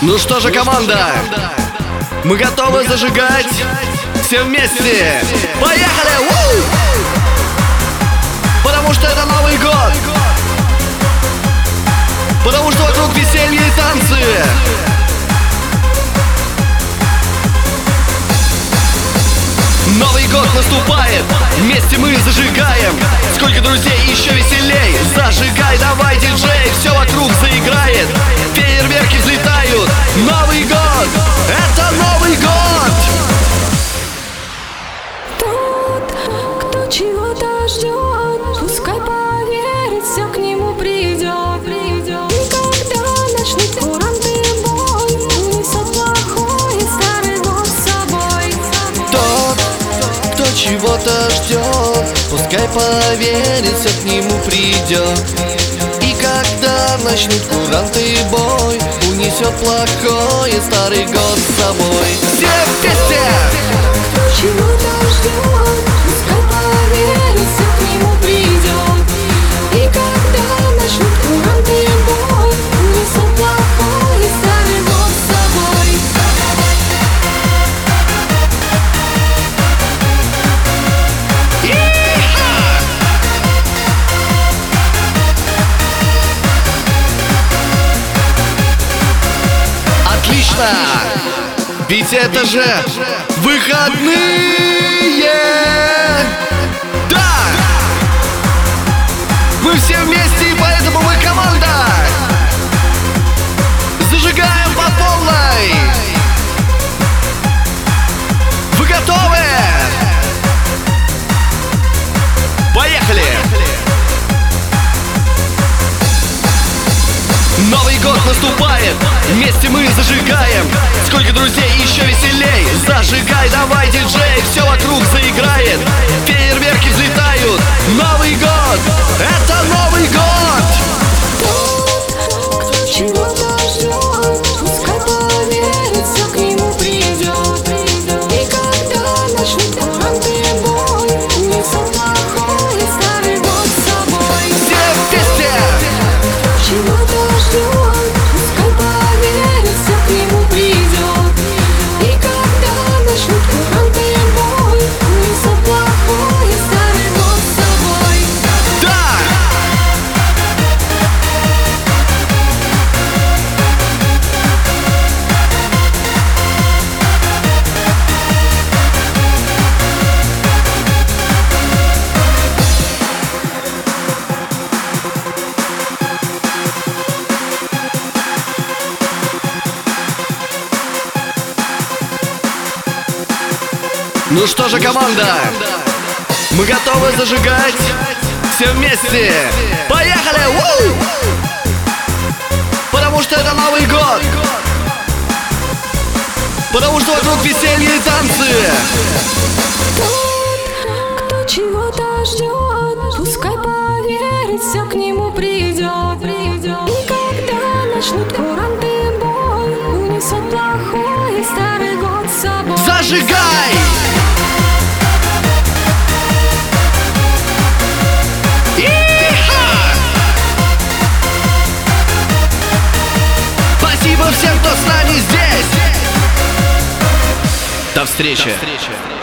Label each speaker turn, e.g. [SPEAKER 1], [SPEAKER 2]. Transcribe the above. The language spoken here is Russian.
[SPEAKER 1] Ну что же, команда, мы готовы зажигать все вместе. Поехали! Потому что это Новый год. Потому что вокруг веселье и танцы. Новый год наступает, вместе мы зажигаем Сколько друзей еще
[SPEAKER 2] ждет Пускай поверит, все к нему придет. И когда начнут куранты бой Унесет
[SPEAKER 1] плохое старый год с собой Ведь это же выходные! Да! Мы все вместе, и вместе мы зажигаем. Сколько друзей еще веселей Ну что же, команда, мы готовы зажигать все вместе. Поехали! У! Потому что это Новый год. Потому что вокруг веселье и танцы.
[SPEAKER 2] Тот, кто чего-то ждет, пускай поверит, все к нему придет. И когда начнут куранты бой, унесет плохой старый год с собой.
[SPEAKER 1] Зажигай! Здесь! До встречи!